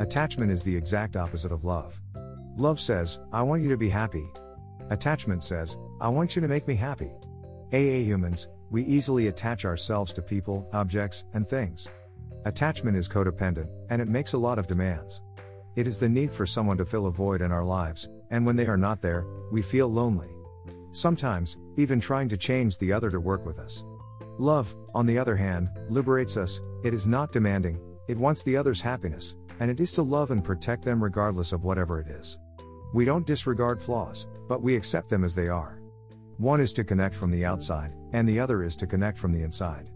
Attachment is the exact opposite of love. Love says, I want you to be happy. Attachment says, I want you to make me happy. AA humans, we easily attach ourselves to people, objects, and things. Attachment is codependent, and it makes a lot of demands. It is the need for someone to fill a void in our lives, and when they are not there, we feel lonely. Sometimes, even trying to change the other to work with us. Love, on the other hand, liberates us, it is not demanding, it wants the other's happiness, and it is to love and protect them regardless of whatever it is. We don't disregard flaws, but we accept them as they are. One is to connect from the outside, and the other is to connect from the inside.